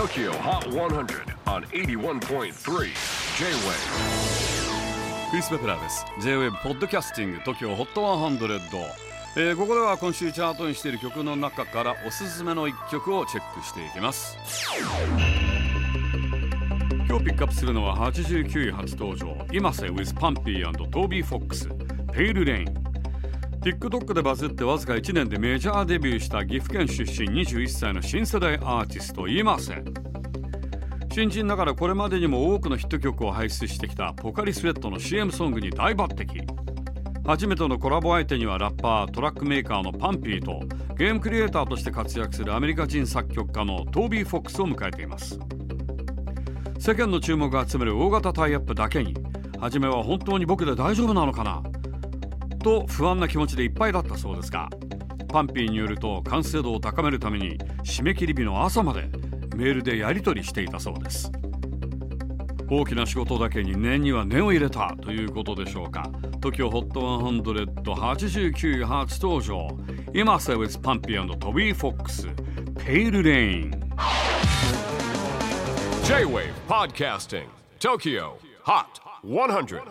TOKYO HOT 100 on 81.3 J-WAVE クリス・ベプラーです。J-WAVE ポッドキャスティング TOKYO HOT 100、えー、ここでは今週チャートにしている曲の中からおすすめの一曲をチェックしていきます。今日ピックアップするのは89位初登場。今瀬 with パンピートービー・フォックスペイル・レイン TikTok でバズってわずか1年でメジャーデビューした岐阜県出身21歳の新世代アーティスト今瀬新人ながらこれまでにも多くのヒット曲を輩出してきたポカリスエットの CM ソングに大抜擢。初めてのコラボ相手にはラッパートラックメーカーのパンピーとゲームクリエイターとして活躍するアメリカ人作曲家のトービー・フォックスを迎えています。世間の注目を集める大型タイアップだけに初めは本当に僕で大丈夫なのかな？と不安な気持ちでいっぱいだったそうですがパンピーによると完成度を高めるために締め切り日の朝までメールでやり取りしていたそうです。大きな仕事だけに念には念を入れたということでしょうか。TOKIOHOT10089 初登場今瀬 with パンピートビー・フォックスペイルレイン J-WAVE PODCASTING TOKYO HOT 100